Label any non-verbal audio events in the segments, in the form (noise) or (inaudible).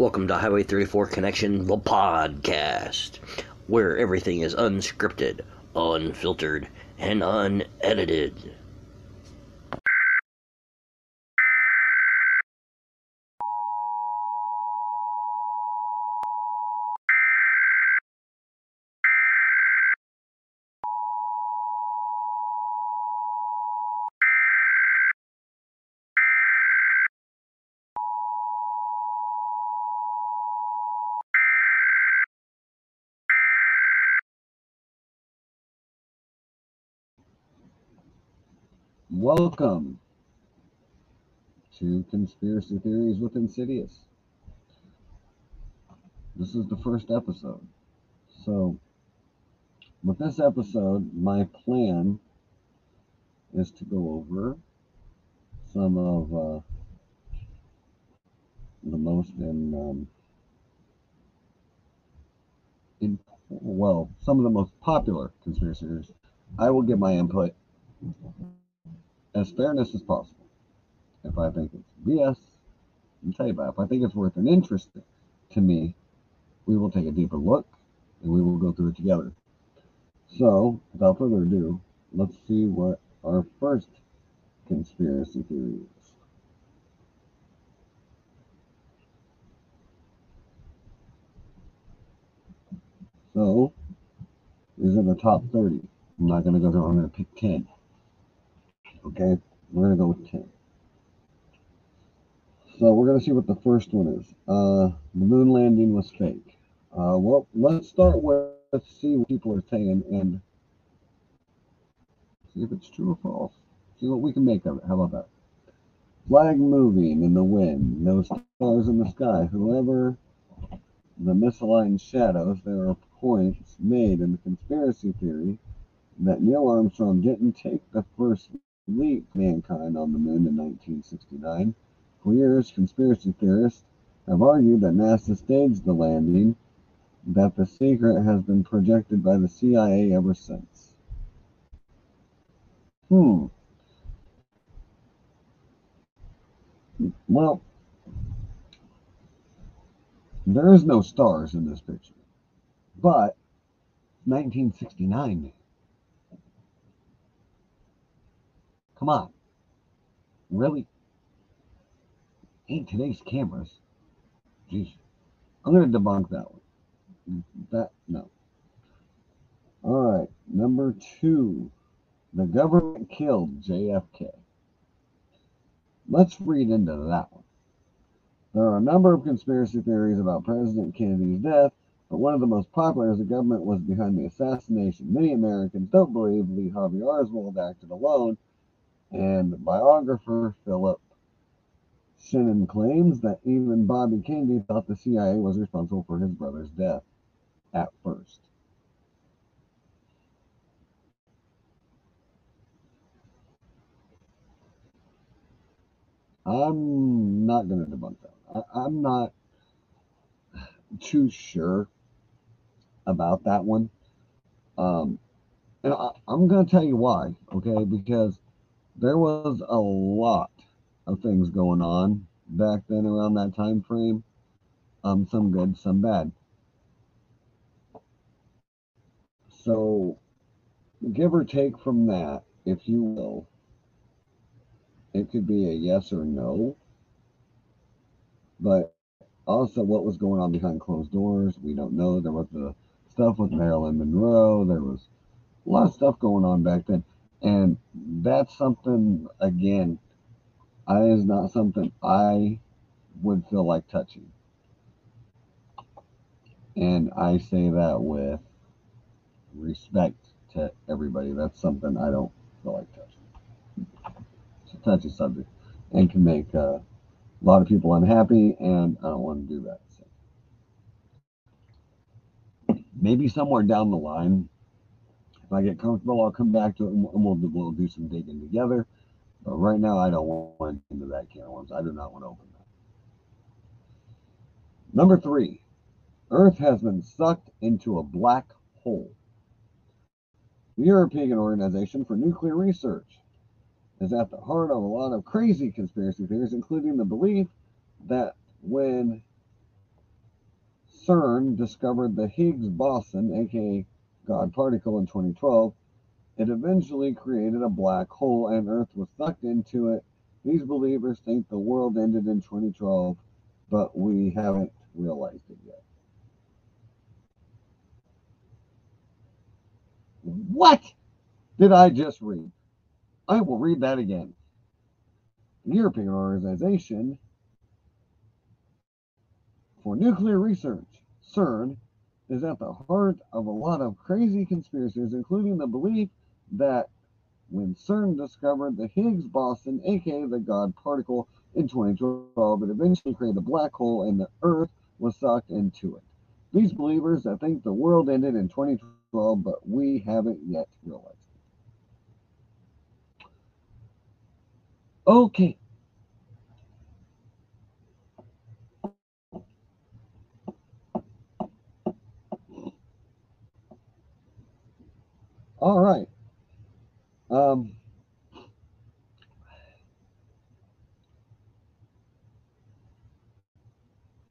Welcome to Highway 34 Connection, the podcast, where everything is unscripted, unfiltered, and unedited. Welcome to Conspiracy Theories with Insidious. This is the first episode. So, with this episode, my plan is to go over some of uh, the most in, um, in, well, some of the most popular conspiracy theories. I will give my input as fairness as possible. If I think it's BS, I'll tell you about it. If I think it's worth an interest to me, we will take a deeper look and we will go through it together. So, without further ado, let's see what our first conspiracy theory is. So, these are the top 30. I'm not going to go through, I'm going to pick 10. Okay, we're to go with 10. So we're to see what the first one is. Uh, the moon landing was fake. Uh, well, let's start with, let's see what people are saying and see if it's true or false. See what we can make of it. How about that? Flag moving in the wind, no stars in the sky. Whoever the misaligned shadows, there are points made in the conspiracy theory that Neil Armstrong didn't take the first leap mankind on the moon in 1969. For years, conspiracy theorists have argued that NASA staged the landing, that the secret has been projected by the CIA ever since. Hmm. Well, there is no stars in this picture, but 1969. Come on. Really? Ain't today's cameras. Jeez. I'm going to debunk that one. That, no. All right. Number two. The government killed JFK. Let's read into that one. There are a number of conspiracy theories about President Kennedy's death, but one of the most popular is the government was behind the assassination. Many Americans don't believe Lee Harvey Oswald acted alone and biographer Philip Shenon claims that even Bobby Kennedy thought the CIA was responsible for his brother's death at first. I'm not going to debunk that. I, am not too sure about that one. Um, and I, I'm going to tell you why, okay? Because there was a lot of things going on back then around that time frame. Um, some good, some bad. So, give or take from that, if you will, it could be a yes or no. But also, what was going on behind closed doors, we don't know. There was the stuff with Marilyn Monroe. There was a lot of stuff going on back then. And that's something, again, I is not something I would feel like touching. And I say that with respect to everybody. That's something I don't feel like touching. It's a touchy subject and can make uh, a lot of people unhappy, and I don't want to do that. So. Maybe somewhere down the line, if I get comfortable, I'll come back to it and we'll, we'll do some digging together. But right now, I don't want to into that can of worms. I do not want to open that. Number three, Earth has been sucked into a black hole. The European Organization for Nuclear Research is at the heart of a lot of crazy conspiracy theories, including the belief that when CERN discovered the Higgs boson, aka God particle, in 2012, it eventually created a black hole and Earth was sucked into it. These believers think the world ended in 2012, but we haven't realized it yet. What did I just read? I will read that again. The European Organization for Nuclear Research, CERN, is at the heart of a lot of crazy conspiracies, including the belief that when CERN discovered the Higgs boson, aka the God particle, in 2012, it eventually created a black hole and the Earth was sucked into it. These believers that think the world ended in 2012, but we haven't yet realized it. Okay. All right. Um,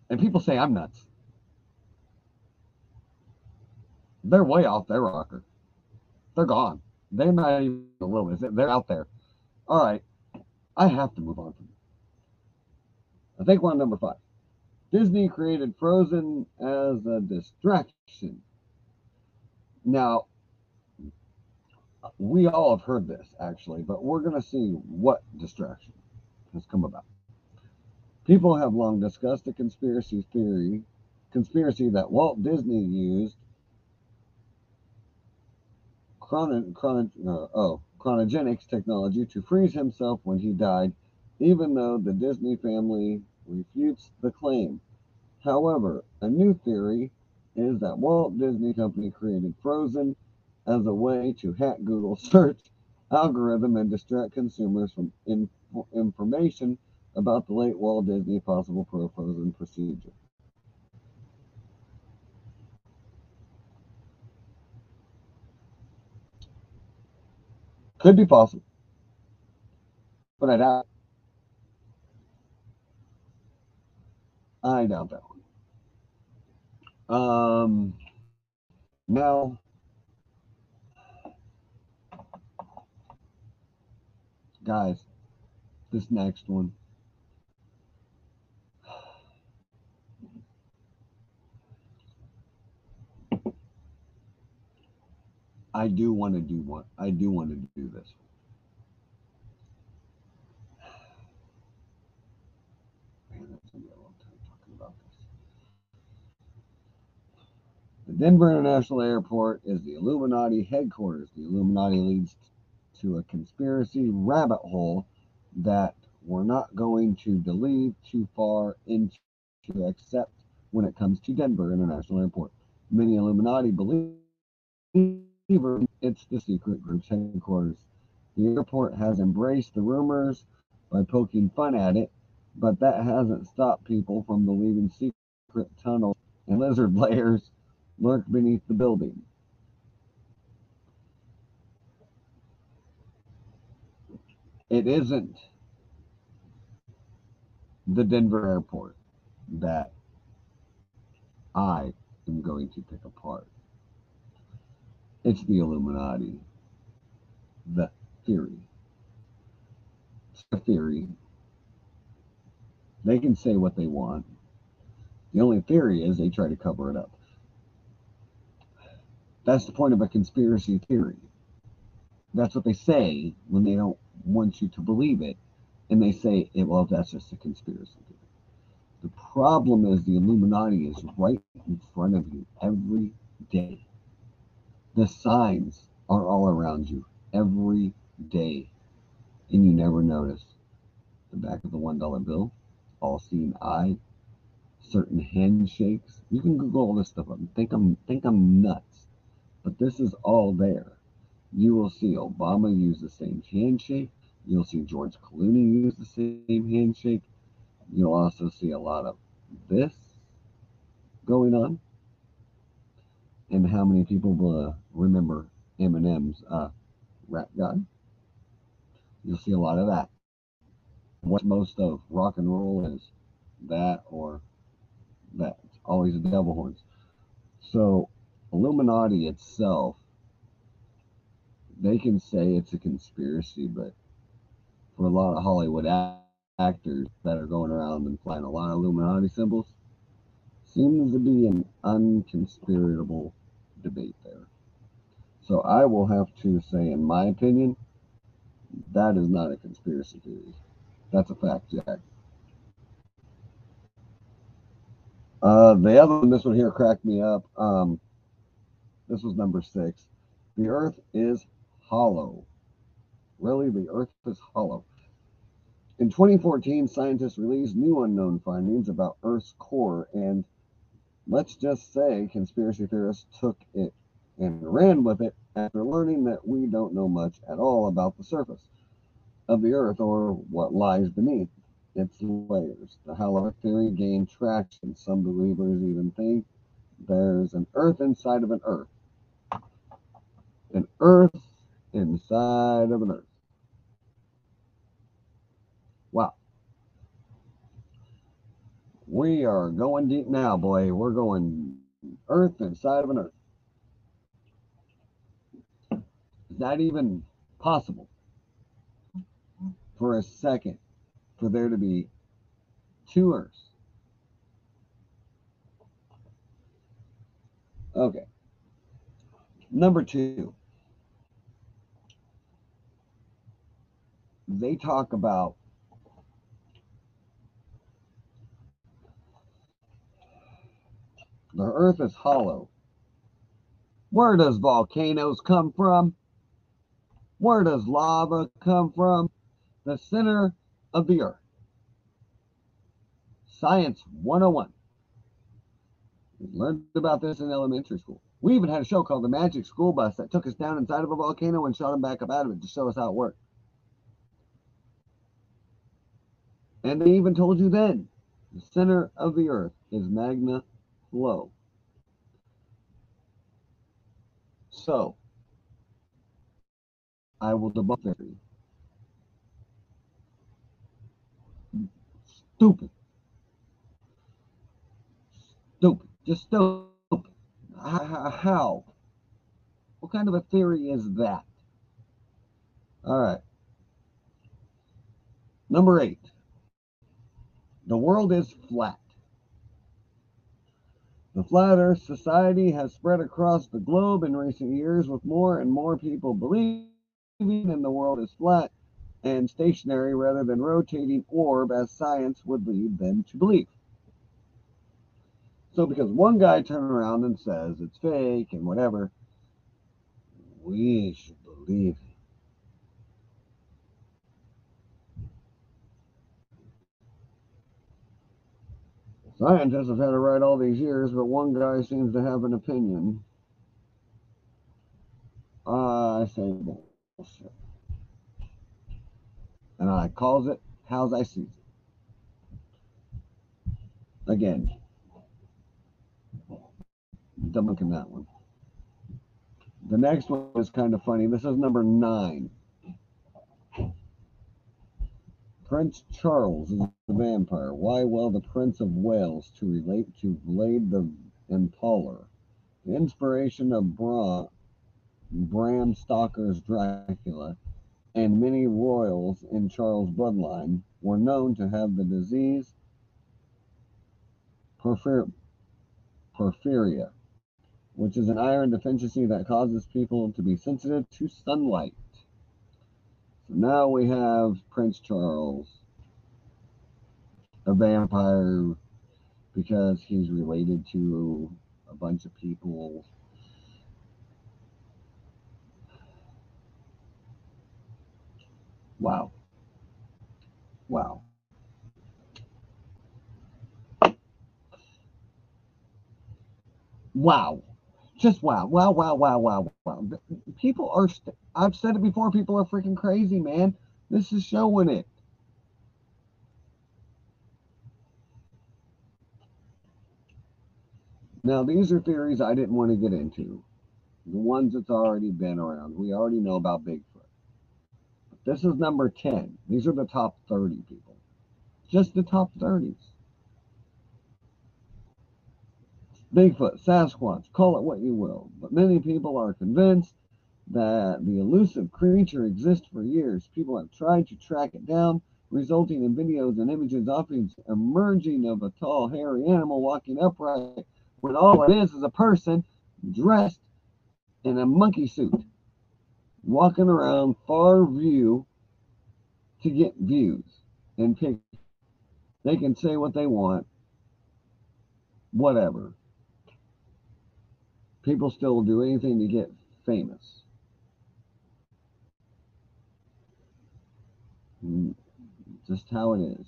and people say I'm nuts. They're way off their rocker. They're gone. They're not even a little bit. They're out there. All right. I have to move on from I think one number five. Disney created Frozen as a distraction. Now, we all have heard this actually, but we're going to see what distraction has come about. People have long discussed the conspiracy theory, conspiracy that Walt Disney used uh, oh, cryogenics technology to freeze himself when he died, even though the Disney family refutes the claim. However, a new theory is that Walt Disney Company created Frozen as a way to hack Google (laughs) search algorithm and distract consumers from in, information about the late Walt Disney possible frozen procedure. Could be possible, but I doubt. I doubt that one. Um, now guys, this next one. I do want to do one. I do want to do this. Man, that's gonna be a long time talking about this. The Denver International Airport is the Illuminati headquarters. The Illuminati leads to a conspiracy rabbit hole that we're not going to delve too far into except when it comes to Denver International Airport. Many Illuminati believe it's the secret group's headquarters. The airport has embraced the rumors by poking fun at it, but that hasn't stopped people from believing secret tunnels and lizard (laughs) layers lurk beneath the building. It isn't the Denver airport that I am going to pick apart. It's the Illuminati. The theory. It's a theory. They can say what they want. The only theory is they try to cover it up. That's the point of a conspiracy theory. That's what they say when they don't want you to believe it, and they say, eh, well, that's just a conspiracy theory. The problem is the Illuminati is right in front of you every day. The signs are all around you every day, and you never notice. The back of the $1 bill, all seeing eye, certain handshakes. You can Google all this stuff up and think I'm think I'm nuts. But this is all there. You will see Obama use the same handshake. You'll see George Clooney use the same handshake. You'll also see a lot of this going on. And how many people uh, remember Eminem's uh, Rap God? You'll see a lot of that. What most of rock and roll is that or that. It's always the devil horns. So, Illuminati itself, they can say it's a conspiracy, but for a lot of Hollywood actors that are going around and flying a lot of Illuminati symbols, seems to be an unconspiratable debate there. So I will have to say, in my opinion, that is not a conspiracy theory. That's a fact, Jack. Uh, the other one, this one here cracked me up. Um, this was number six. The Earth is hollow. Really, the Earth is hollow. In 2014, scientists released new unknown findings about Earth's core, and let's just say conspiracy theorists took it and ran with it after learning that we don't know much at all about the surface of the Earth or what lies beneath its layers. The hollow theory gained traction. Some believers even think there's an Earth inside of an Earth. An Earth inside of an Earth. Wow. We are going deep now, boy. We're going Earth inside of an Earth. Is that even possible? For a second, for there to be two Earths. Okay. Number two, they talk about the earth is hollow. Where does volcanoes come from? Where does lava come from? The center of the earth. Science 101. We learned about this in elementary school. We even had a show called The Magic School Bus that took us down inside of a volcano and shot them back up out of it to show us how it worked. And they even told you then the center of the earth is magma flow. So, I will debunk theory. Stupid. Stupid. Just stupid. How? What kind of a theory is that? All right. Number eight. The world is flat. The Flat Earth Society has spread across the globe in recent years with more and more people believing in the world is flat and stationary rather than rotating orb as science would lead them to believe. So because one guy turned around and says it's fake and whatever, we should believe it. Scientists have had it right all these years, but one guy seems to have an opinion. Uh, I say bullshit. And I calls it how's I see it. Again, debunking that one. The next one is kind of funny. This is number nine. Prince Charles is the vampire. Why? Well, the Prince of Wales to relate to Vlad the Impaler. The inspiration of Bra, Bram Stoker's Dracula and many royals in Charles' bloodline were known to have the disease porphyria, which is an iron deficiency that causes people to be sensitive to sunlight. Now we have Prince Charles, a vampire, because he's related to a bunch of people. Wow. Wow. Wow just wow, wow, wow, wow, wow, wow. People are, st- I've said it before, people are freaking crazy, man. This is showing it. Now, these are theories I didn't want to get into. The ones that's already been around. We already know about Bigfoot. But this is number 10. These are the top 30 people. Just the top 30s. Bigfoot, Sasquatch, call it what you will, but many people are convinced that the elusive creature exists for years. People have tried to track it down, resulting in videos and images often emerging of a tall, hairy animal walking upright when all it is is a person dressed in a monkey suit, walking around far view to get views and pictures. They can say what they want, whatever. People still do anything to get famous. Mm, Just how it is.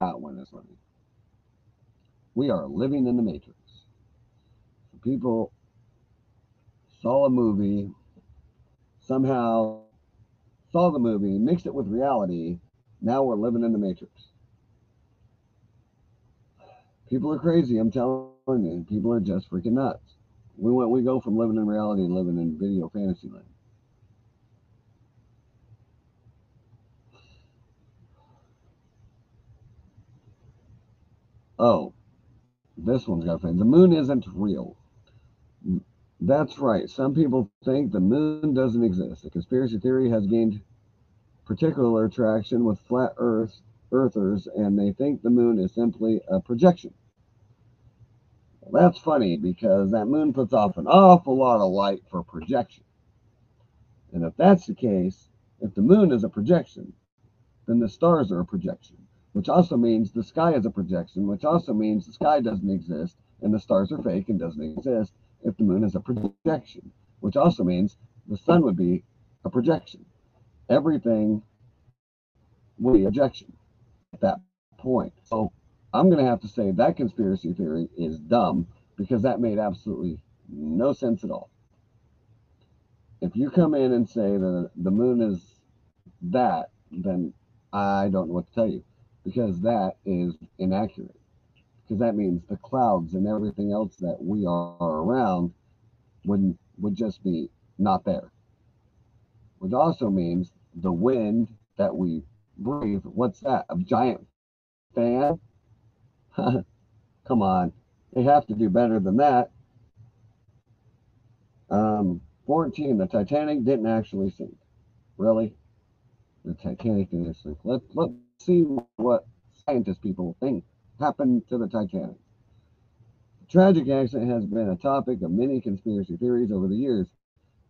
That one is funny. We are living in the Matrix. People saw a movie, somehow saw the movie, mixed it with reality. Now we're living in the Matrix. People are crazy. I'm telling you, people are just freaking nuts. We went, we go from living in reality and living in video fantasy land. Oh, this one's got fans. The moon isn't real. That's right. Some people think the moon doesn't exist. The conspiracy theory has gained particular attraction with flat Earth earthers, and they think the moon is simply a projection. Well, that's funny because that moon puts off an awful lot of light for projection. And if that's the case, if the moon is a projection, then the stars are a projection, which also means the sky is a projection, which also means the sky doesn't exist and the stars are fake and doesn't exist if the moon is a projection, which also means the sun would be a projection. Everything a projection at that point. So I'm going to have to say that conspiracy theory is dumb because that made absolutely no sense at all. If you come in and say that the moon is that, then I don't know what to tell you because that is inaccurate. Because that means the clouds and everything else that we are around would would just be not there. Which also means the wind that we breathe, what's that? A giant fan? (laughs) Come on. They have to do better than that. Um, 14, the Titanic didn't actually sink. Really? The Titanic didn't sink. Let, let's see what scientist people think happened to the Titanic. The tragic accident has been a topic of many conspiracy theories over the years,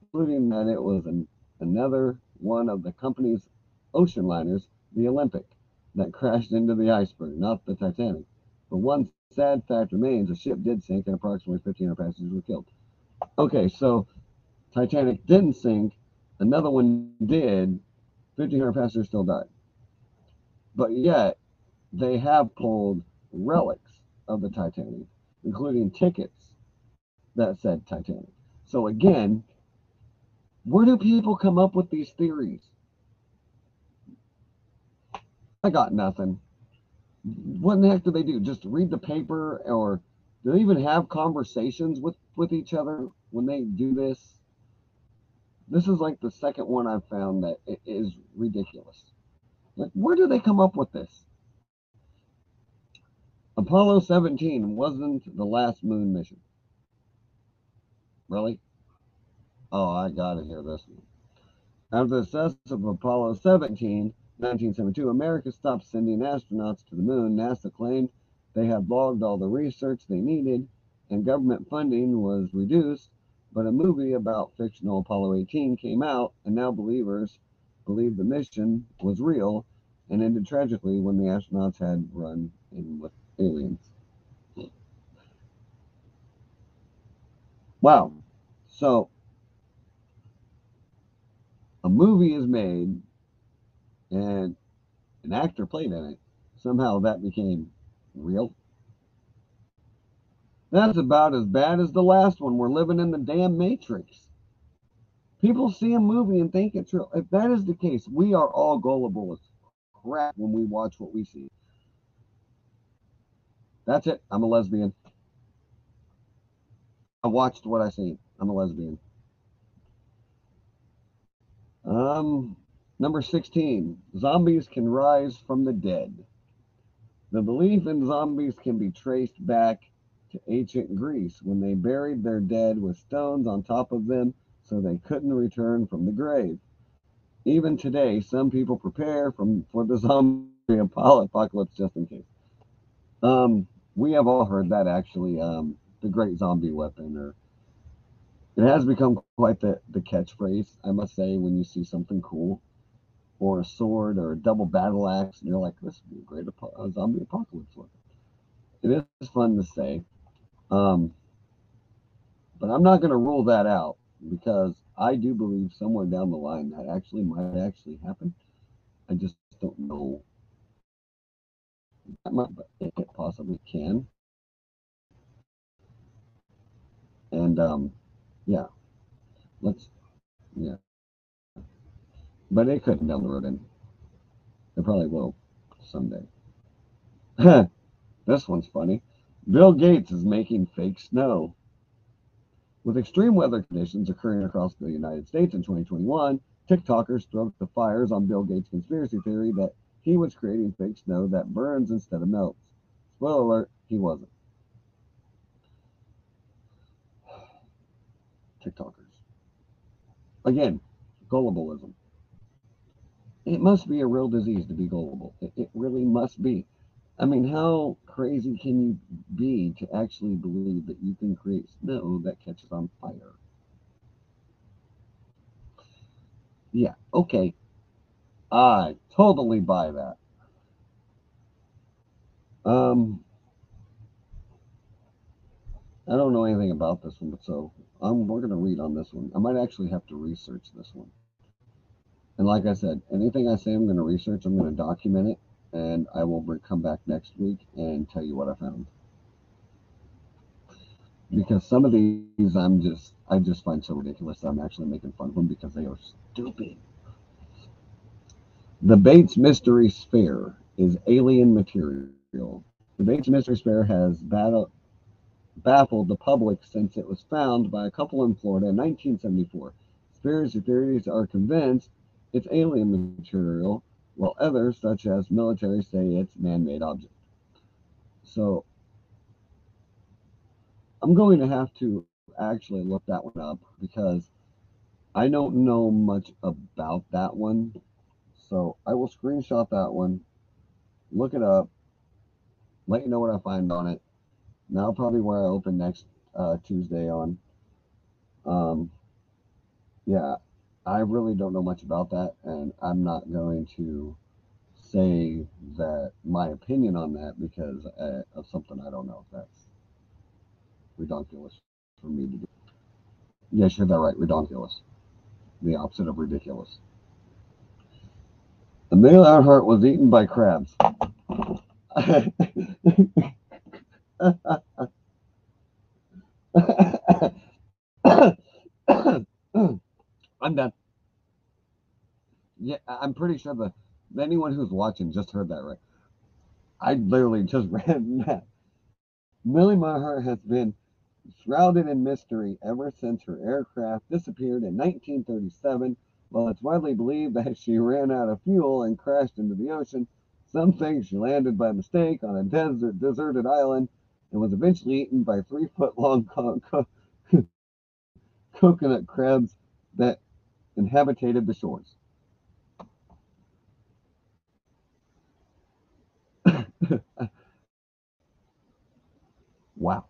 including that it was an, another one of the company's ocean liners, the Olympic, that crashed into the iceberg, not the Titanic. But one sad fact remains the ship did sink and approximately 1,500 passengers were killed. Okay, so Titanic didn't sink, another one did, 1,500 passengers still died. But yet, they have pulled relics of the Titanic, including tickets that said Titanic. So again, where do people come up with these theories? I got nothing. What in the heck do they do? Just read the paper or do they even have conversations with, with each other when they do this? This is like the second one I've found that i- ridiculous. Like, where do they come up with this? Apollo 17 wasn't the last moon mission. Really? Oh, I gotta hear this one. After the success of Apollo 17, 1972, America stopped sending astronauts to the moon. NASA claimed they had logged all the research they needed, and government funding was reduced. But a movie about fictional Apollo 18 came out, and now believers believe the mission was real and ended tragically when the astronauts had run in with aliens. Wow. So, a movie is made and an actor played in it. Somehow that became real. That's about as bad as the last one. We're living in the damn Matrix. People see a movie and think it's real. If that is the case, we are all gullible as crap when we watch what we see. That's it. I'm a lesbian. I watched what I seen. I'm a lesbian. Um, Number 16, zombies can rise from the dead. The belief in zombies can be traced back to ancient Greece when they buried their dead with stones on top of them so they couldn't return from the grave. Even today, some people prepare from, for the (laughs) zombie apocalypse just in case. Um, we have all heard that actually, um, the great zombie weapon, or it has become quite the, the catchphrase, I must say, when you see something cool, or a sword, or a double battle axe, and you're like, this would be a great ap- zombie apocalypse weapon. It is fun to say. Um, but I'm not going to rule that out because I do believe somewhere down the line that actually might actually happen. I just don't know. That might, but it possibly can. And um, yeah, let's yeah. But it couldn't down the road, and it probably will someday. (laughs) this one's funny. Bill Gates is making fake snow. With extreme weather conditions occurring across the United States in 2021, TikTokers stroked the fires on Bill Gates' conspiracy theory that he was creating fake snow that burns instead of melts. Spoiler alert, he wasn't. TikTokers. Again, gullibleism. It must be a real disease to be gullible. It, it really must be. I mean, how crazy can you be to actually believe that you can create snow that catches on fire? Yeah, okay. I totally buy that. Um, I don't know anything about this one, but so I'm, we're going to read on this one. I might actually have to research this one. And like I said, anything I say I'm going to research, I'm going to document it and I will bring, come back next week and tell you what I found. Because some of these I'm just I just find so ridiculous I'm actually making fun of them because they are stupid. The Betz Mystery Sphere is alien material. The Betz Mystery Sphere has battle, baffled the public since it was found by a couple in Florida in 1974. Conspiracy theories are convinced it's alien material while others, such as military, say it's man-made object. So I'm going to have to actually look that one up because I don't know much about that one. So I will screenshot that one, look it up, let you know what I find on it. Now probably where I open next uh, Tuesday on. Um, yeah, I really don't know much about that, and I'm not going to say that my opinion on that because uh, of something I don't know if that's ridiculous for me to do. Yes, you're that right, ridiculous. The opposite of ridiculous. Amelia Earhart was eaten by crabs. (laughs) (laughs) I'm done. Yeah, I'm pretty sure the anyone who's watching just heard that right. I literally just (laughs) read that. Millie Earhart has been shrouded in mystery ever since her aircraft disappeared in 1937. While it's widely believed that she ran out of fuel and crashed into the ocean, some think she landed by mistake on a desert, deserted island and was eventually eaten by three foot long (laughs) co- co- coconut crabs that inhabited the shores. (coughs) wow.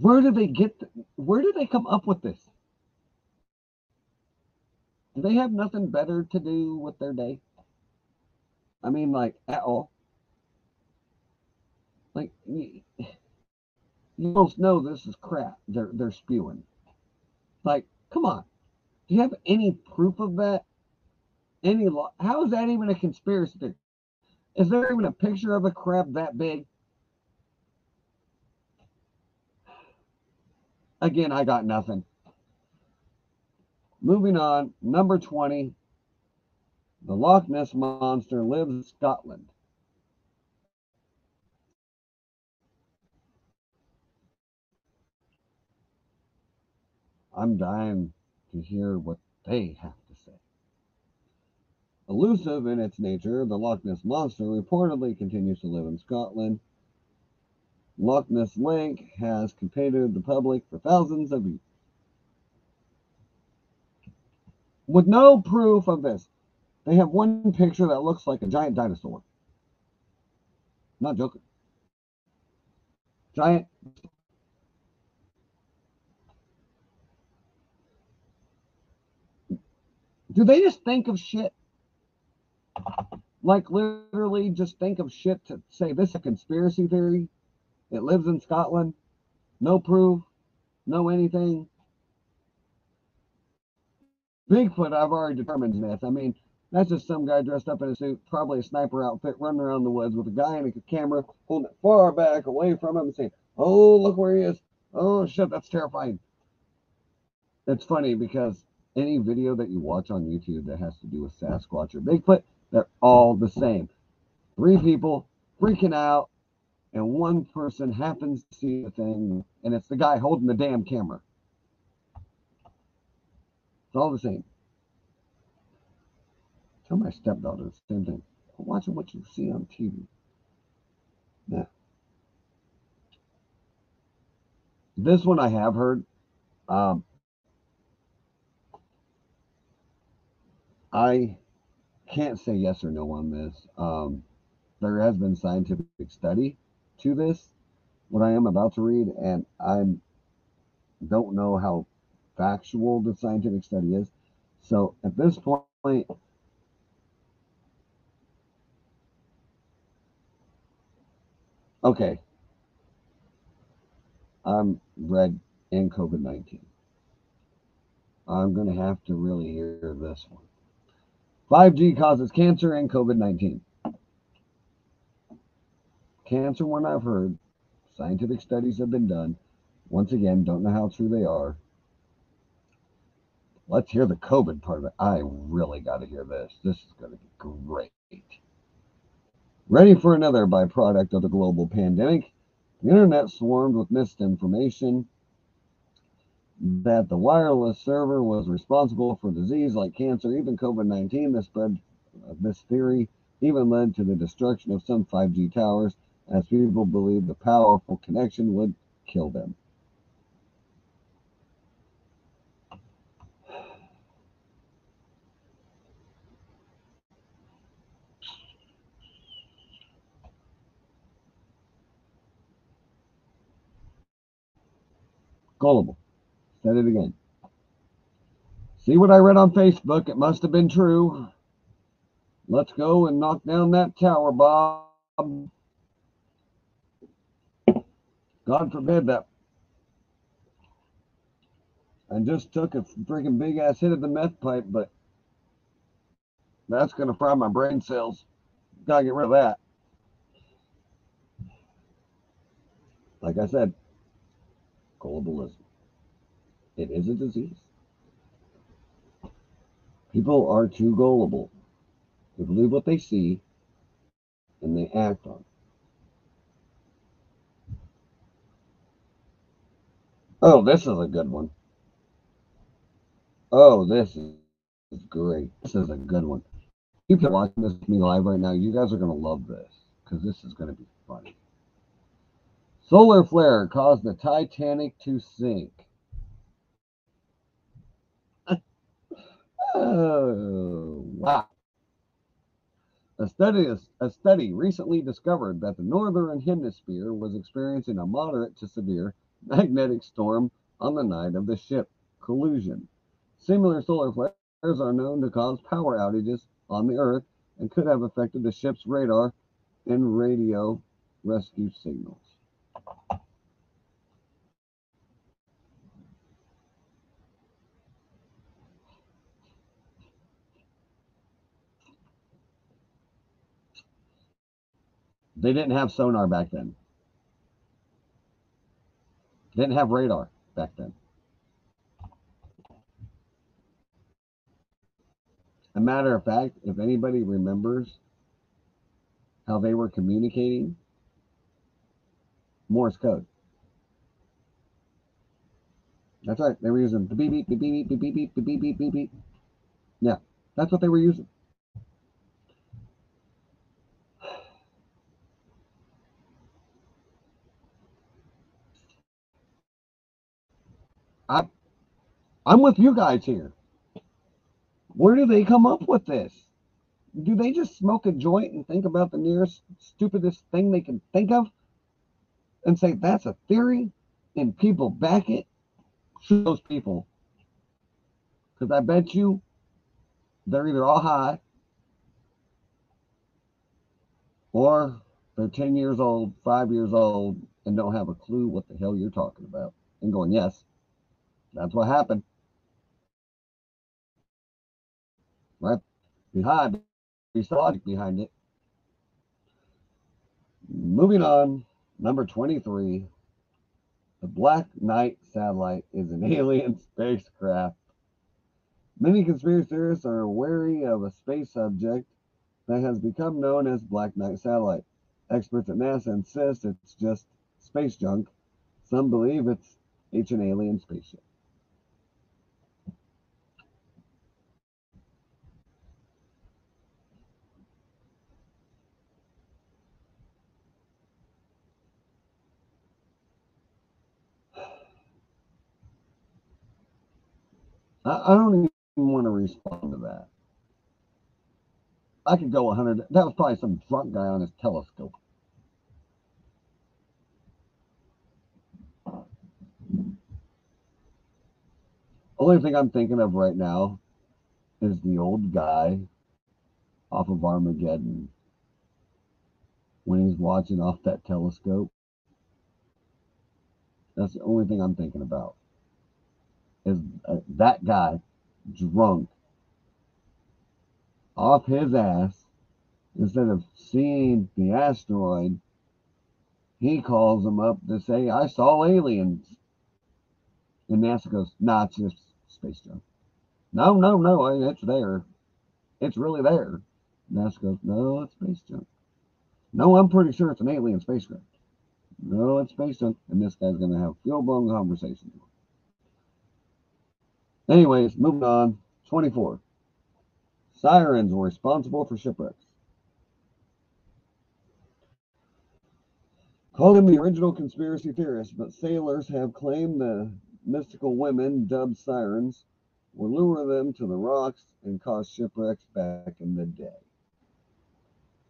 Where do they get? The, where do they come up with this? Do they have nothing better to do with their day? I mean, like at all. Like you, you most know this is crap. They're they're spewing. Like, come on. Do you have any proof of that? Any law? How is that even a conspiracy theory? Is there even a picture of a crab that big? Again, I got nothing. Moving on, number 20. The Loch Ness Monster lives in Scotland. I'm dying to hear what they have to say. Elusive in its nature, the Loch Ness Monster reportedly continues to live in Scotland. Loch Ness Lake has captivated the public for thousands of years. With no proof of this, they have one picture that looks like a giant dinosaur. Not joking. Giant. Do they just think of shit? Like literally just think of shit to say this is a conspiracy theory. It lives in Scotland. No proof. No anything. Bigfoot, I've already determined myth. I mean, that's just some guy dressed up in a suit, probably a sniper outfit, running around the woods with a guy and a camera, holding it far back away from him and saying, Oh, look where he is. Oh, shit, that's terrifying. It's funny because any video that you watch on YouTube that has to do with Sasquatch or Bigfoot, they're all the same. Three people freaking out, and one person happens to see the thing, and it's the guy holding the damn camera. It's all the same. Tell my stepdaughter the same thing. Watching what you see on TV. Yeah. This one I have heard. Um, I can't say yes or no on this. Um, there has been scientific study to this, what I am about to read, and I don't know how factual the scientific study is. So at this point, okay, I'm red in COVID 19. I'm going to have to really hear this one. 5G causes cancer and COVID 19. Cancer one I've heard. Scientific studies have been done. Once again, don't know how true they are. Let's hear the COVID part of it. I really got to hear this. This is going to be great. Ready for another byproduct of the global pandemic? The internet swarmed with misinformation that the wireless server was responsible for disease like cancer, even COVID 19. The spread of this theory even led to the destruction of some 5G towers, as people believed the powerful connection would kill them. Gullible. Said it again. See what I read on Facebook? It must have been true. Let's go and knock down that tower, Bob. God forbid that. I just took a freaking big ass hit of the meth pipe, but that's going to fry my brain cells. Gotta get rid of that. Like I said, gullibilism. It is a disease. People are too gullible. They believe what they see and they act on it. Oh, this is a good one. Oh, this is great. This is a good one. People watching this with me live right now, you guys are going to love this because this is going to be funny. Solar flare caused the Titanic to sink. Oh, wow. A study, a study recently discovered that the northern hemisphere was experiencing a moderate to severe magnetic storm on the night of the ship collision. Similar solar flares are known to cause power outages on the Earth and could have affected the ship's radar and radio rescue signals. They didn't have sonar back then. Didn't have radar back then. A matter of fact, if anybody remembers how they were communicating, Morse code. That's right. They were using the beep beep beep beep beep beep beep beep beep beep beep beep. Yeah, that's what they were using. I, I'm with you guys here. Where do they come up with this? Do they just smoke a joint and think about the nearest stupidest thing they can think of and say that's a theory and people back it? Shoot those people. Because I bet you they're either all high or they're 10 years old, five years old, and don't have a clue what the hell you're talking about. And going, yes, that's what happened. Right behind, there's logic behind it. Moving on, number 23. The Black Knight satellite is an (laughs) alien spacecraft. Many conspiracy theorists are wary of a space subject that has become known as Black Knight satellite. Experts at NASA insist it's just space junk. Some believe it's it's an alien spaceship. I, I don't even want to respond to that. I could go 100. That was probably some drunk guy on his telescope. Only thing I'm thinking of right now is the old guy off of Armageddon when he's watching off that telescope. That's the only thing I'm thinking about is uh, that guy drunk off his ass. Instead of seeing the asteroid he calls them up to say i saw aliens. And nasa goes nah it's just space junk. No no no it's there. It's really there. Nasa goes no it's space junk. No i'm pretty sure it's an alien spacecraft. No it's space junk. And this guy's going to have full-blown conversation Anyways, moving on. 24. Sirens were responsible for shipwrecks. Called him the original conspiracy theorist, but sailors have claimed the mystical women, dubbed sirens, would lure them to the rocks and cause shipwrecks back in the day.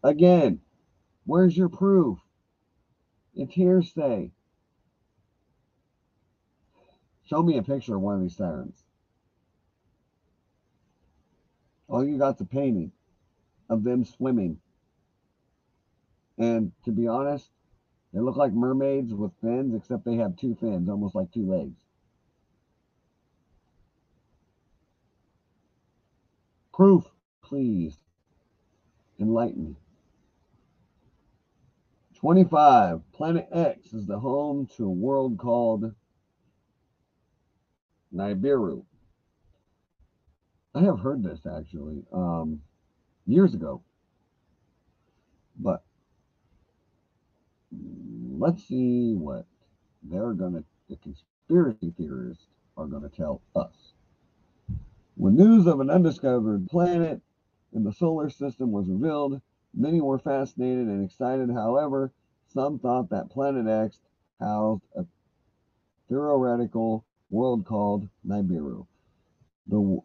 Again, where's your proof? It's hearsay. Show me a picture of one of these sirens. All you got's a painting of them swimming. And to be honest, they look like mermaids with fins, except they have two fins, almost like two legs. Proof, please. Enlighten me. 25. Planet X is the home to a world called Nibiru. I have heard this actually um, years ago, but let's see what they're gonna. The conspiracy theorists are gonna tell us. When news of an undiscovered planet in the solar system was revealed, many were fascinated and excited. However, some thought that Planet X housed a theoretical world called Nibiru. The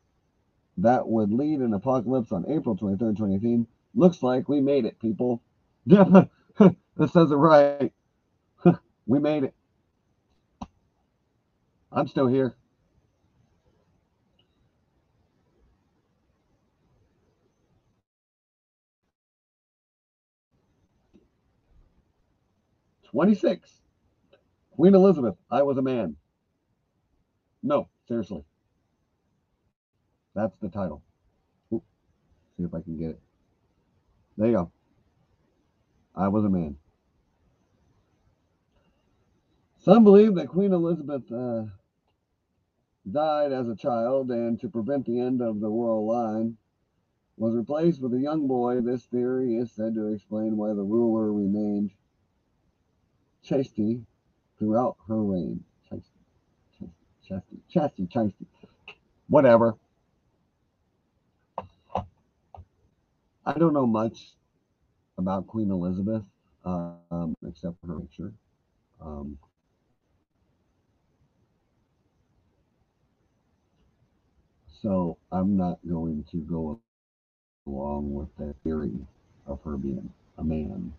that would lead an apocalypse on April 23rd, 2018. Looks like we made it, people. (laughs) That says it right. (laughs) we made it. I'm still here. Twenty-six. Queen Elizabeth. I was a man. No, seriously. That's the title. See if I can get it. There you go. I was a man. Some believe that Queen Elizabeth uh, died as a child and to prevent the end of the royal line was replaced with a young boy. This theory is said to explain why the ruler remained chastity throughout her reign. Chesty, Chesty, Chesty. Whatever. I don't know much about Queen Elizabeth, um, except for her picture. Um, so I'm not going to go along with the theory of her being a man.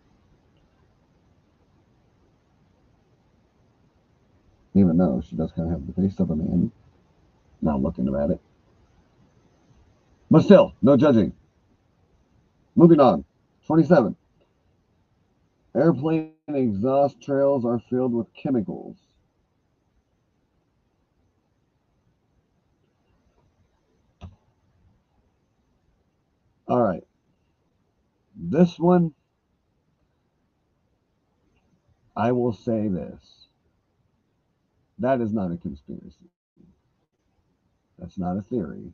Even though she does kind of have the face of a man, now looking at it. But still, no judging. Moving on. 27. Airplane exhaust trails are filled with chemicals. All right. This one, I will say this. That is not a conspiracy. That's not a theory.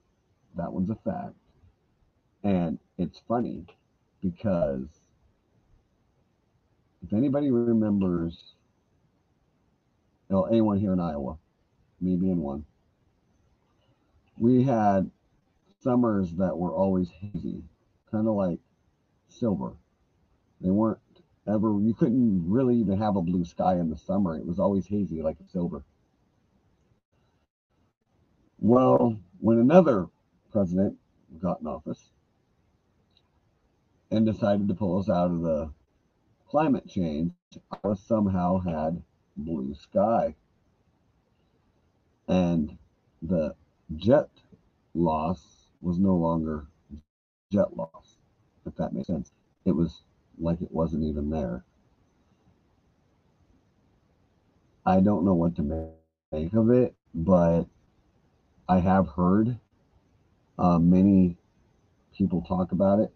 That one's a fact. And it's funny because if anybody remembers, well, anyone here in Iowa, me being one, we had summers that were always hazy, kind of like silver. They weren't ever, you couldn't really even have a blue sky in the summer. It was always hazy, like silver. Well, when another president got in office and decided to pull us out of the climate change, Iowa somehow had blue sky. And the jet loss was no longer jet loss, if that makes sense. It was like it wasn't even there. I don't know what to make of it, but I have heard uh, many people talk about it.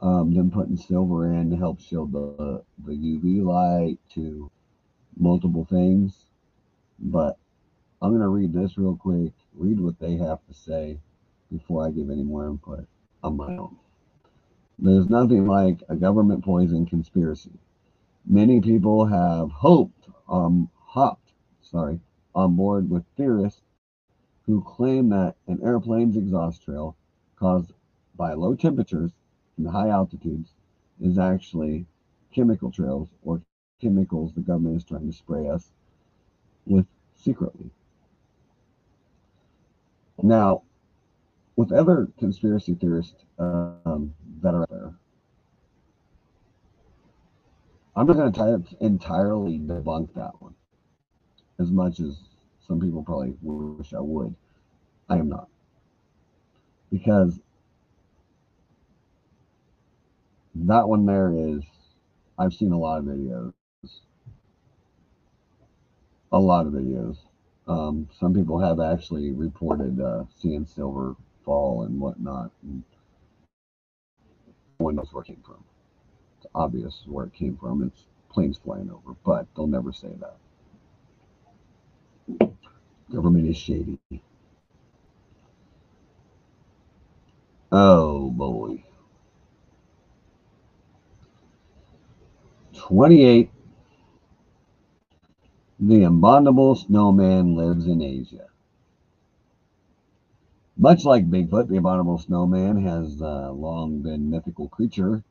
Um, putting silver in to help shield the the UV light to multiple things. But I'm gonna read this real quick. Read what they have to say before I give any more input on my own. There's nothing like a government poison conspiracy. Many people have hoped, um, hopped, sorry, on board with theorists who claim that an airplane's exhaust trail caused by low temperatures and high altitudes is actually chemical trails or chemicals the government is trying to spray us with secretly. Now, with other conspiracy theorists um, that are out there, I'm not going to entirely debunk that one as much as some people probably wish I would. I am not. Because that one there is, I've seen a lot of videos. A lot of videos. Um, some people have actually reported uh, seeing silver fall and whatnot. And one knows where it came from. It's obvious where it came from. It's planes flying over, but they'll never say that. Government is shady. Oh boy. 28. The abominable snowman lives in Asia. Much like Bigfoot, the abominable snowman has uh, long been mythical creature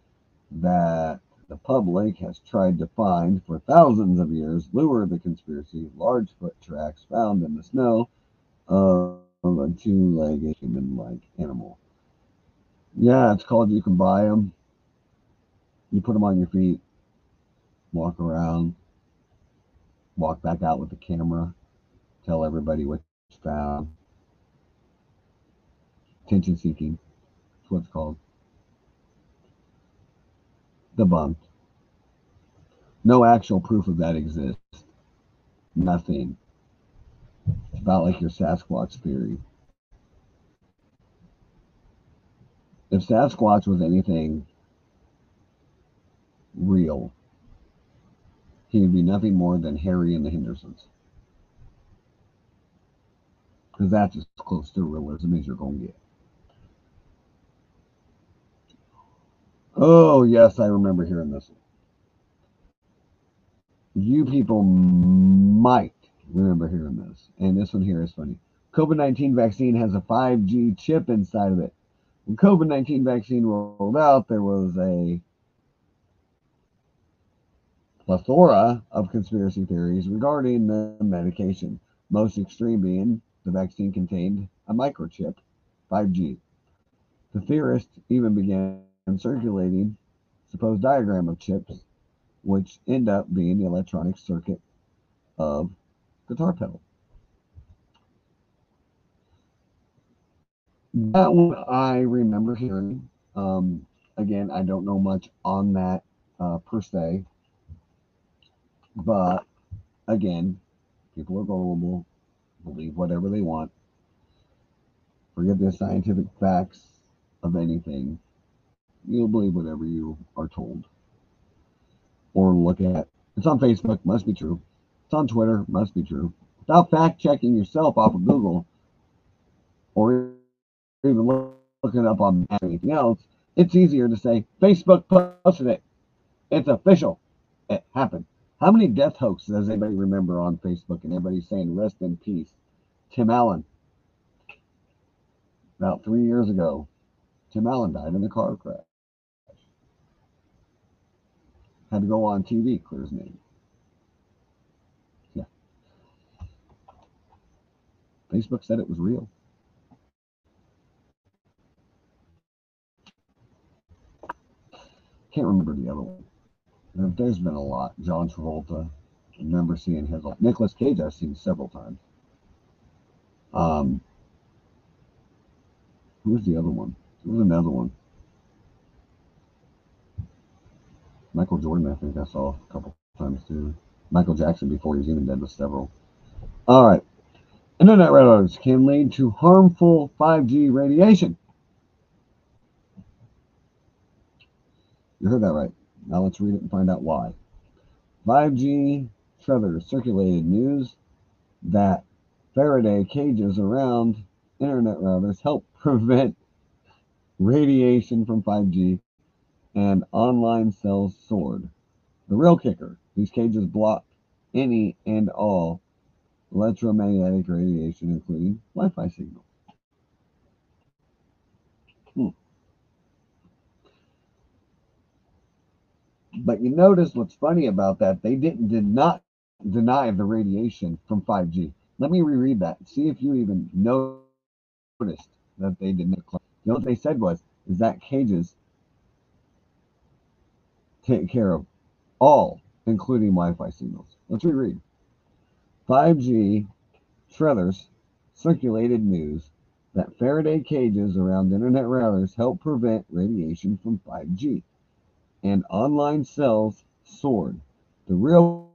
that the public has tried to find for thousands of years, lure the conspiracy, large foot tracks found in the snow of a two-legged human-like animal. Yeah, it's called You Can Buy Them. You put them on your feet, walk around, walk back out with the camera, tell everybody what you found. Attention seeking. That's what it's called. Debunked. No actual proof of that exists. Nothing. It's about like your Sasquatch theory. If Sasquatch was anything real, he would be nothing more than Harry and the Hendersons. Because that's as close to realism as you're going to get. Oh, yes, I remember hearing this. You people might remember hearing this. And this one here is funny. COVID 19 vaccine has a 5G chip inside of it. When COVID 19 vaccine rolled out, there was a plethora of conspiracy theories regarding the medication, most extreme being the vaccine contained a microchip, 5G. The theorists even began circulating supposed diagram of chips, which end up being the electronic circuit of guitar pedal. That one I remember hearing. Um, again, I don't know much on that uh, per se, but again, people are gullible, believe whatever they want. Forget the scientific facts of anything. You'll believe whatever you are told. Or look at it's on Facebook, must be true. It's on Twitter, must be true. Without fact checking yourself off of Google or even looking up on anything else, it's easier to say Facebook posted it. It's official. It happened. How many death hoaxes does anybody remember on Facebook and everybody saying rest in peace? Tim Allen. About three years ago, Tim Allen died in a car crash. Had to go on TV, clear his name. Yeah. Facebook said it was real. Can't remember the other one. There's been a lot. John Travolta. I remember seeing his. Nicolas Cage, I've seen several times. Um, who's the other one? There was another one. Michael Jordan, I think I saw a couple times too. Michael Jackson before he's even dead was several. All right. Internet alerts can lead to harmful 5G radiation. You heard that right. Now let's read it and find out why. 5G Trevor circulated news that Faraday cages around internet routers help (laughs) prevent radiation from 5G and online cells soared. The real kicker these cages block any and all electromagnetic radiation, including Wi Fi signals. But you notice what's funny about that? They didn't did not deny the radiation from 5G. Let me reread that. See if you even noticed that they didn't. You know what they said was is that cages take care of all, including Wi-Fi signals. Let's reread. 5G Shredders circulated news that Faraday cages around internet routers help prevent radiation from 5G, and online sales soared. The real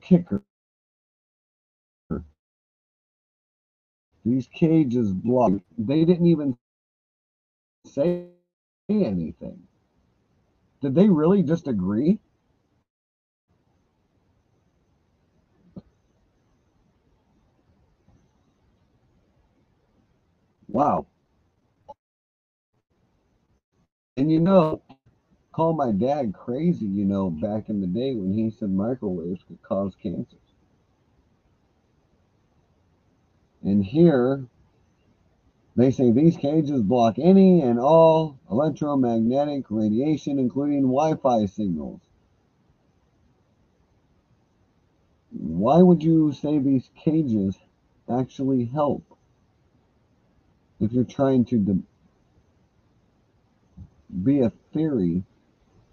kicker these cages blocked. They didn't even say anything. Did they really just agree? Wow. And you know, call my dad crazy, you know, back in the day when he said microwaves could cause cancer. And here they say these cages block any and all electromagnetic radiation, including Wi Fi signals. Why would you say these cages actually help if you're trying to de- be a theory?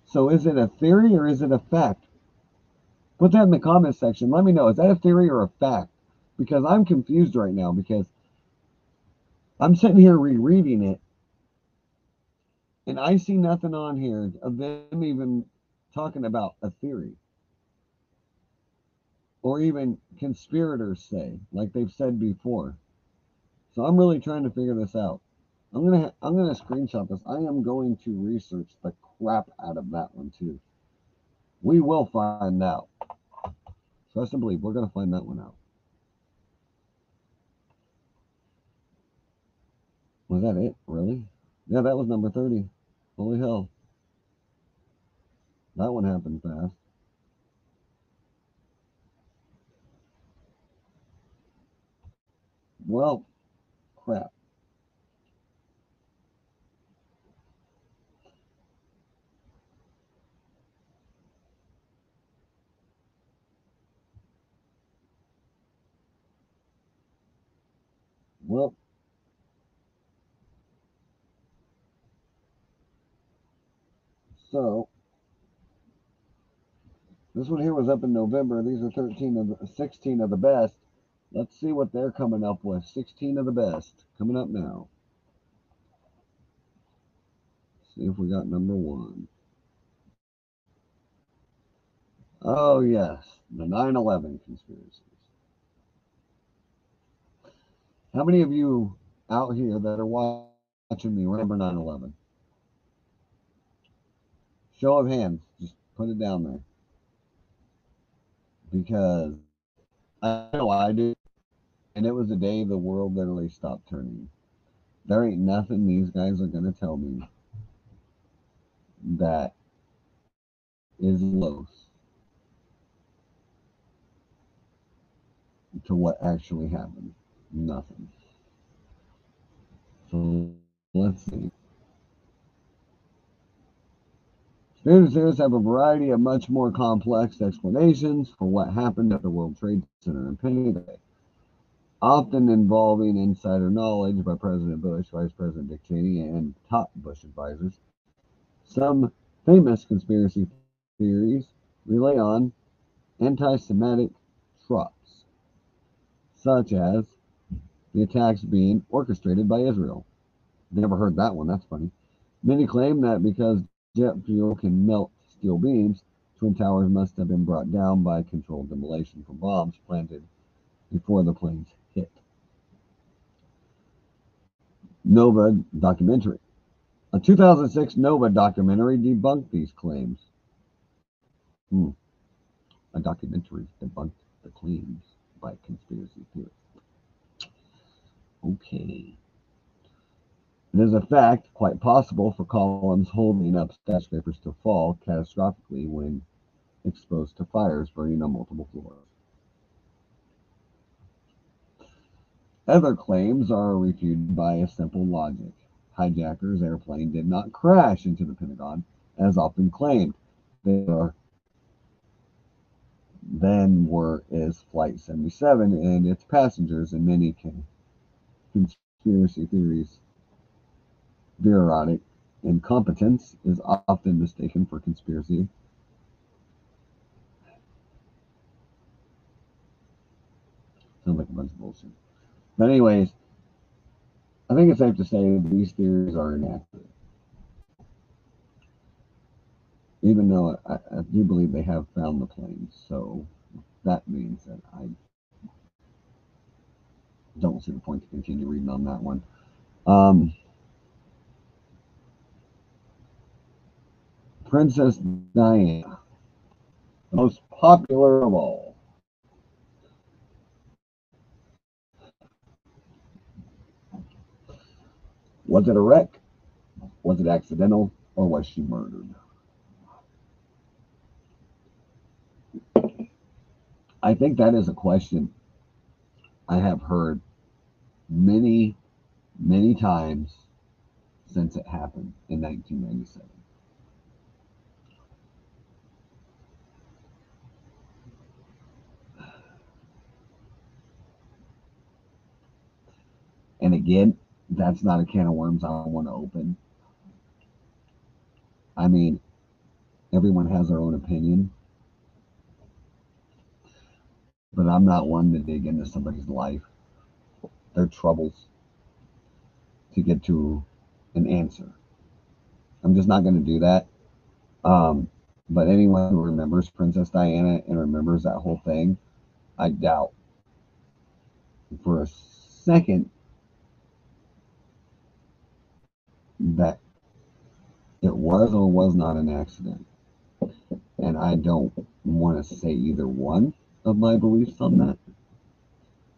So is it a theory or is it a fact? Put that in the comment section. Let me know. Is that a theory or a fact? because I'm confused right now because I'm sitting here rereading it and I see nothing on here of them even talking about a theory or even conspirators say, like they've said before. So I'm really trying to figure this out. I'm gonna I'm gonna screenshot this. I am going to research the crap out of that one too. We will find out. Trust and believe we're gonna find that one out. Was that it? Really? Yeah, that was number 30. Holy hell. That one happened fast. Well, crap. Well, so this one here was up in November. These are 13 of the 16 of the best. Let's see what they're coming up with. 16 of the best coming up now. See if we got number one. Oh, yes, the 9 11 conspiracies. How many of you out here that are watching me remember 9 11? Show of hands, just put it down there. Because I know I do. And it was the day the world literally stopped turning. There ain't nothing these guys are going to tell me that is close to what actually happened. Nothing. So let's see. Conspiracy theorists have a variety of much more complex explanations for what happened at the World Trade Center in Pentagon, often involving insider knowledge by President Bush, Vice President Dick Cheney, and top Bush advisors. Some famous conspiracy theories rely on anti Semitic tropes, such as the attacks being orchestrated by Israel. Never heard that one, that's funny. Many claim that because jet fuel can melt steel beams, Twin Towers must have been brought down by controlled demolition from bombs planted before the planes hit. Nova documentary. A 2006 Nova documentary debunked these claims. Hmm. A documentary debunked the claims by conspiracy theorists. Okay. It is a fact, quite possible, for columns holding up skyscrapers to fall catastrophically when exposed to fires burning on multiple floors. Other claims are refuted by a simple logic. Hijackers' airplane did not crash into the Pentagon, as often claimed. They are then were is Flight 77 and its passengers, and many conspiracy theories. Bureaucratic incompetence is often mistaken for conspiracy. Sounds like a bunch of bullshit. But anyways, I think it's safe to say these theories are inaccurate. Even though I, I do believe they have found the planes, so that means that I don't see the point to continue reading on that one. Um, Princess Diana, the most popular of all. Was it a wreck? Was it accidental? Or was she murdered? I think that is a question I have heard many, many times since it happened in 1997. And again, that's not a can of worms I want to open. I mean, everyone has their own opinion. But I'm not one to dig into somebody's life, their troubles, to get to an answer. I'm just not going to do that. Um, but anyone who remembers Princess Diana and remembers that whole thing, I doubt for a second that it was or was not an accident. And I don't want to say either one of my beliefs on that.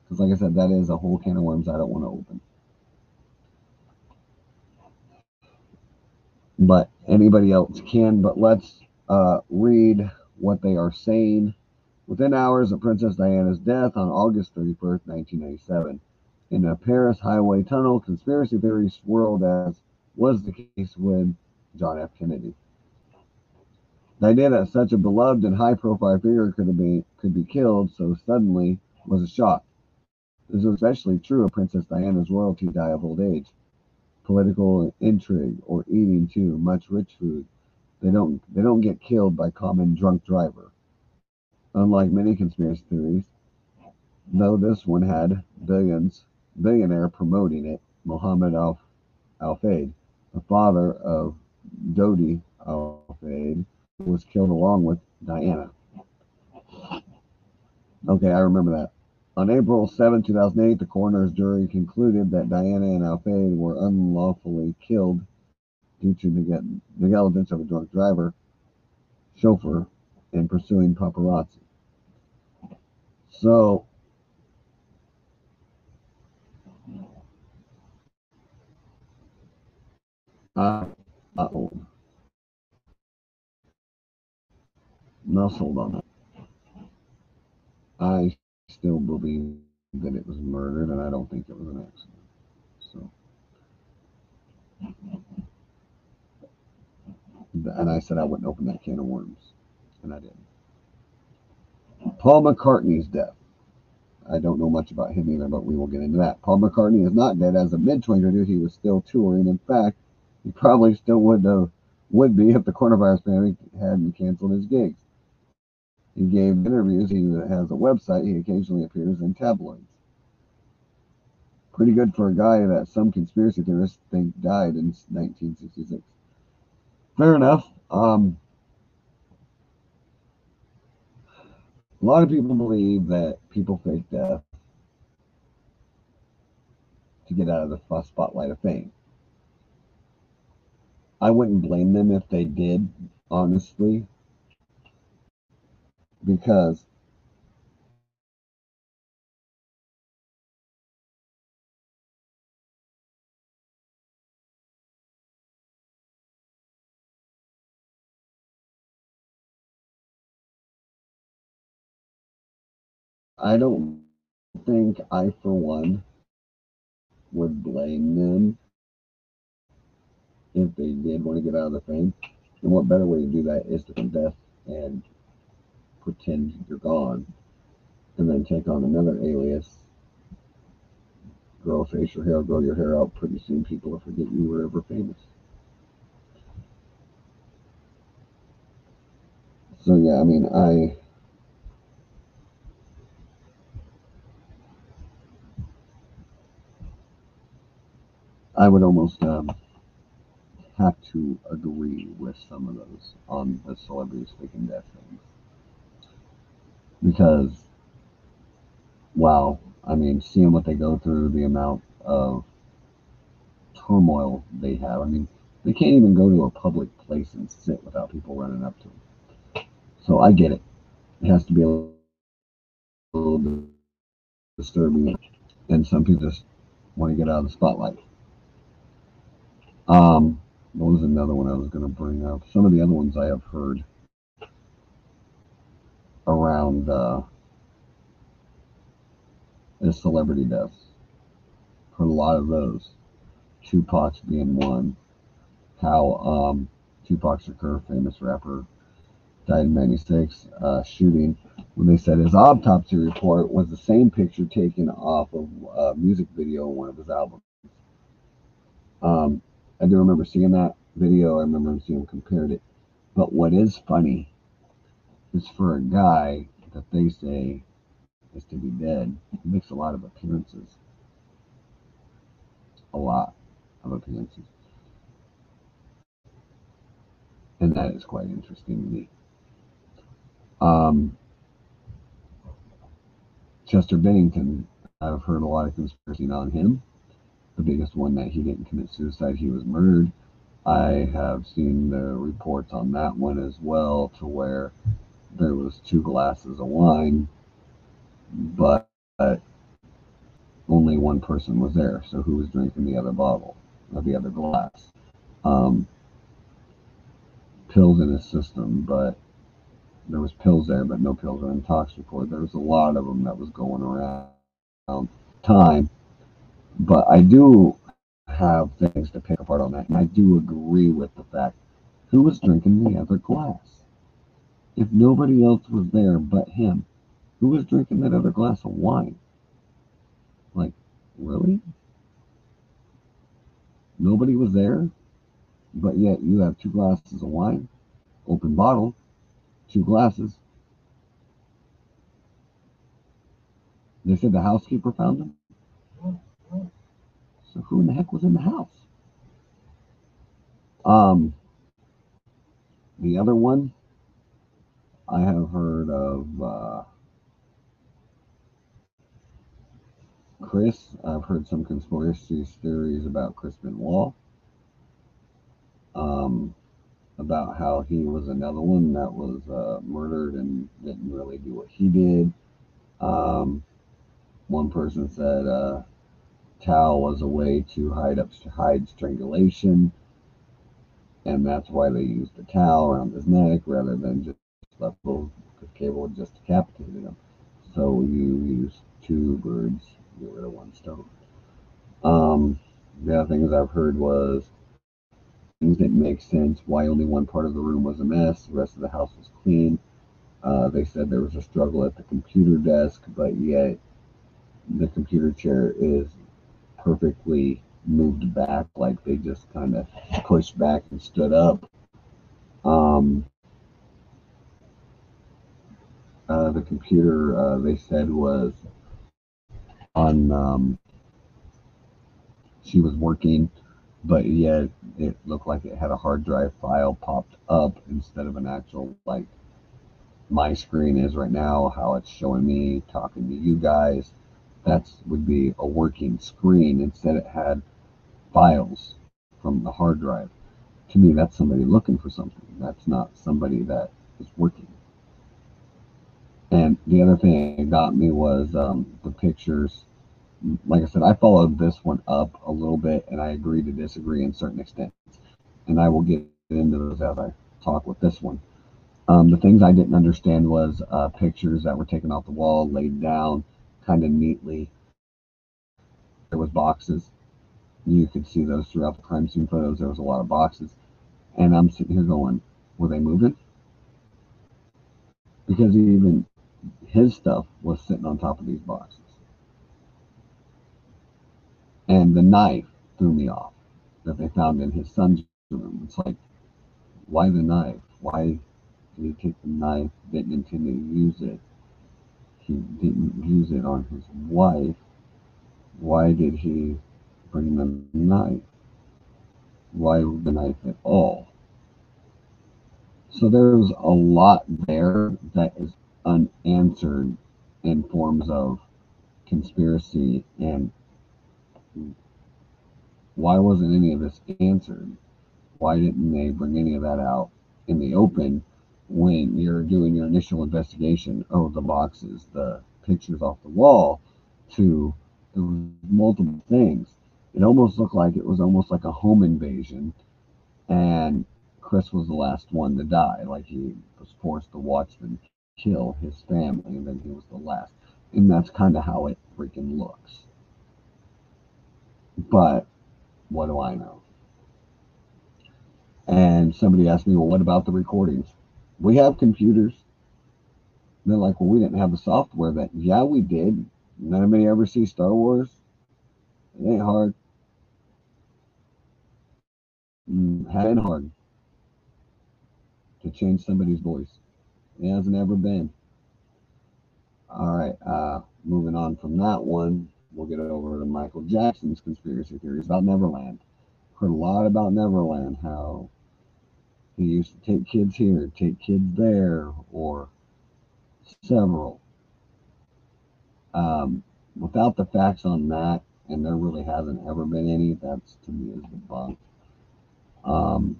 Because, like I said, that is a whole can of worms I don't want to open. But anybody else can. But let's uh, read what they are saying. Within hours of Princess Diana's death on August 31st, 1997, in a Paris highway tunnel, conspiracy theories swirled as was the case with John F. Kennedy. The idea that such a beloved and high-profile figure could be could be killed so suddenly was a shock. This was especially true of Princess Diana's royalty die of old age. Political intrigue or eating too much rich food. They don't they don't get killed by common drunk driver. Unlike many conspiracy theories, though this one had billions billionaire promoting it, Mohammed Al Al Fayed, the father of Dodi Al Fayed, was killed along with Diana. Okay, I remember that. On April 7, 2008, the coroner's jury concluded that Diana and Al Fayed were unlawfully killed due to neg- negligence of a drunk driver, chauffeur, and pursuing paparazzi. So, uh, uh-oh. Let's hold on. I still believe that it was murdered, and I don't think it was an accident. So, and I said I wouldn't open that can of worms, and I didn't. Paul McCartney's death. I don't know much about him either, but we will get into that. Paul McCartney is not dead. As of mid 2022, he was still touring. In fact, he probably still would have, would be if the coronavirus pandemic hadn't canceled his gigs. He gave interviews. He has a website. He occasionally appears in tabloids. Pretty good for a guy that some conspiracy theorists think died in 1966. Fair enough. Um, a lot of people believe that people fake death to get out of the spotlight of fame. I wouldn't blame them if they did, honestly. Because I don't think I, for one, would blame them if they did want to get out of the fame. And what better way to do that is to death and pretend you're gone, and then take on another alias. Grow a facial hair, grow your hair out. Pretty soon, people will forget you were ever famous. So yeah, I mean, I. I would almost um, have to agree with some of those on the celebrities faking death things because wow, I mean, seeing what they go through, the amount of turmoil they have. I mean, they can't even go to a public place and sit without people running up to them. So I get it. It has to be a little bit disturbing, and some people just want to get out of the spotlight. Um, what was another one I was going to bring up? Some of the other ones I have heard around uh, is celebrity deaths. Heard a lot of those. Tupac's being one. How um, Tupac Shakur, famous rapper, died in '96, uh, shooting. When they said his autopsy report was the same picture taken off of a music video in one of his albums. Um, I do remember seeing that video. I remember seeing him compared it. But what is funny is for a guy that they say is to be dead. He makes a lot of appearances. A lot of appearances. And that is quite interesting to me. Um, Chester Bennington, I've heard a lot of conspiracy on him. The biggest one that he didn't commit suicide, he was murdered. I have seen the reports on that one as well, to where there was two glasses of wine, but only one person was there. So who was drinking the other bottle or the other glass? Um, pills in his system, but there was pills there, but no pills were in tox report. There was a lot of them that was going around time, but I do have things to pick apart on that, and I do agree with the fact who was drinking the other glass. If nobody else was there but him, who was drinking that other glass of wine? Like, really? Nobody was there, but yet you have two glasses of wine, open bottle, two glasses. They said the housekeeper found them. So who in the heck was in the house? Um, the other one, I have heard of uh, Chris. I've heard some conspiracy theories about Chris Benoit. Um, about how he was another one that was uh, murdered and didn't really do what he did. Um, one person said uh, towel was a way to hide up hide strangulation, and that's why they used the towel around his neck rather than just left because cable would just decapitated him. So you use two birds, get rid of one stone. Um, the other things I've heard was things didn't make sense. Why only one part of the room was a mess, the rest of the house was clean. Uh, they said there was a struggle at the computer desk, but yet the computer chair is perfectly moved back, like they just kind of pushed back and stood up. Um, uh, the computer, uh, they said, was on, um, she was working, but yet it looked like it had a hard drive file popped up instead of an actual, like, my screen is right now, how it's showing me talking to you guys that would be a working screen. Instead, it had files from the hard drive. To me, that's somebody looking for something. That's not somebody that is working. And the other thing that got me was um, the pictures. Like I said, I followed this one up a little bit, and I agree to disagree in certain extents. And I will get into those as I talk with this one. Um, the things I didn't understand was uh, pictures that were taken off the wall, laid down, kind of neatly. There was boxes. You could see those throughout the crime scene photos. There was a lot of boxes. And I'm sitting here going, were they moving? Because even his stuff was sitting on top of these boxes. And the knife threw me off that they found in his son's room. It's like, why the knife? Why did he take the knife? Didn't intend to use it he didn't use it on his wife, why did he bring the knife? Why the knife at all? So there's a lot there that is unanswered in forms of conspiracy and why wasn't any of this answered? Why didn't they bring any of that out in the open when you're doing your initial investigation of the boxes, the pictures off the wall, to multiple things. It almost looked like it was almost like a home invasion, and Chris was the last one to die. Like he was forced to watch them kill his family, and then he was the last. And that's kind of how it freaking looks. But what do I know? And somebody asked me, well, what about the recordings? We have computers. And they're like, well, we didn't have the software that. Yeah, we did. None of me ever see Star Wars. It ain't hard. Mm, it hard to change somebody's voice. It hasn't ever been. All right, uh, moving on from that one, we'll get over to Michael Jackson's conspiracy theories about Neverland. Heard a lot about Neverland, how he used to take kids here, take kids there, or several. Um, without the facts on that, and there really hasn't ever been any, that's to me is debunked. Um,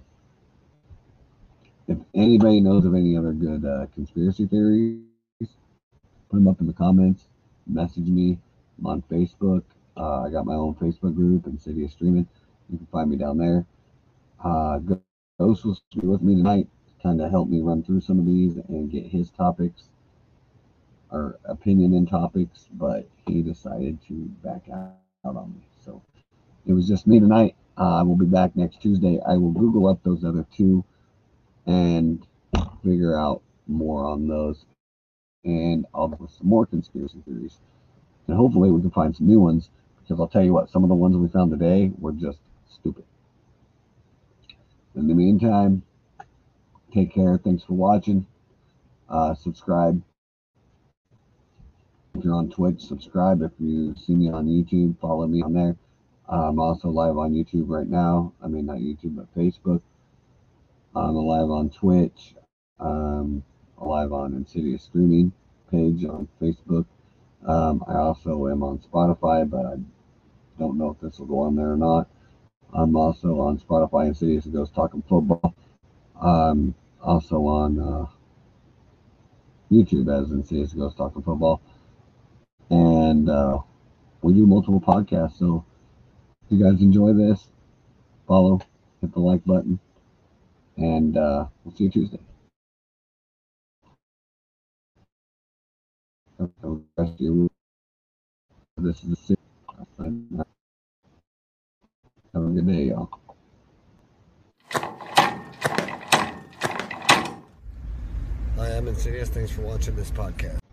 if anybody knows of any other good uh, conspiracy theories, put them up in the comments. Message me. I'm on Facebook. Uh, I got my own Facebook group, Insidious Streaming. You can find me down there. Uh, go Ghost will be with me tonight. To kind of help me run through some of these and get his topics or opinion and topics, but he decided to back out on me. So it was just me tonight. I will be back next Tuesday. I will Google up those other two and figure out more on those. And I'll with some more conspiracy theories. And hopefully we can find some new ones because I'll tell you what, some of the ones we found today were just stupid. In the meantime, take care. Thanks for watching. Uh, subscribe. If you're on Twitch, subscribe. If you see me on YouTube, follow me on there. I'm also live on YouTube right now. I mean, not YouTube, but Facebook. I'm live on Twitch. Um, live on Insidious Streaming page on Facebook. Um, I also am on Spotify, but I don't know if this will go on there or not. I'm also on Spotify, Insidious Ghost Talking Football. I'm also on uh, YouTube as Insidious Ghost Talking Football. And uh, we do multiple podcasts, so if you guys enjoy this, follow, hit the like button, and uh, we'll see you Tuesday. Of. This is the Have a good day, y'all. I am Insidious. Thanks for watching this podcast.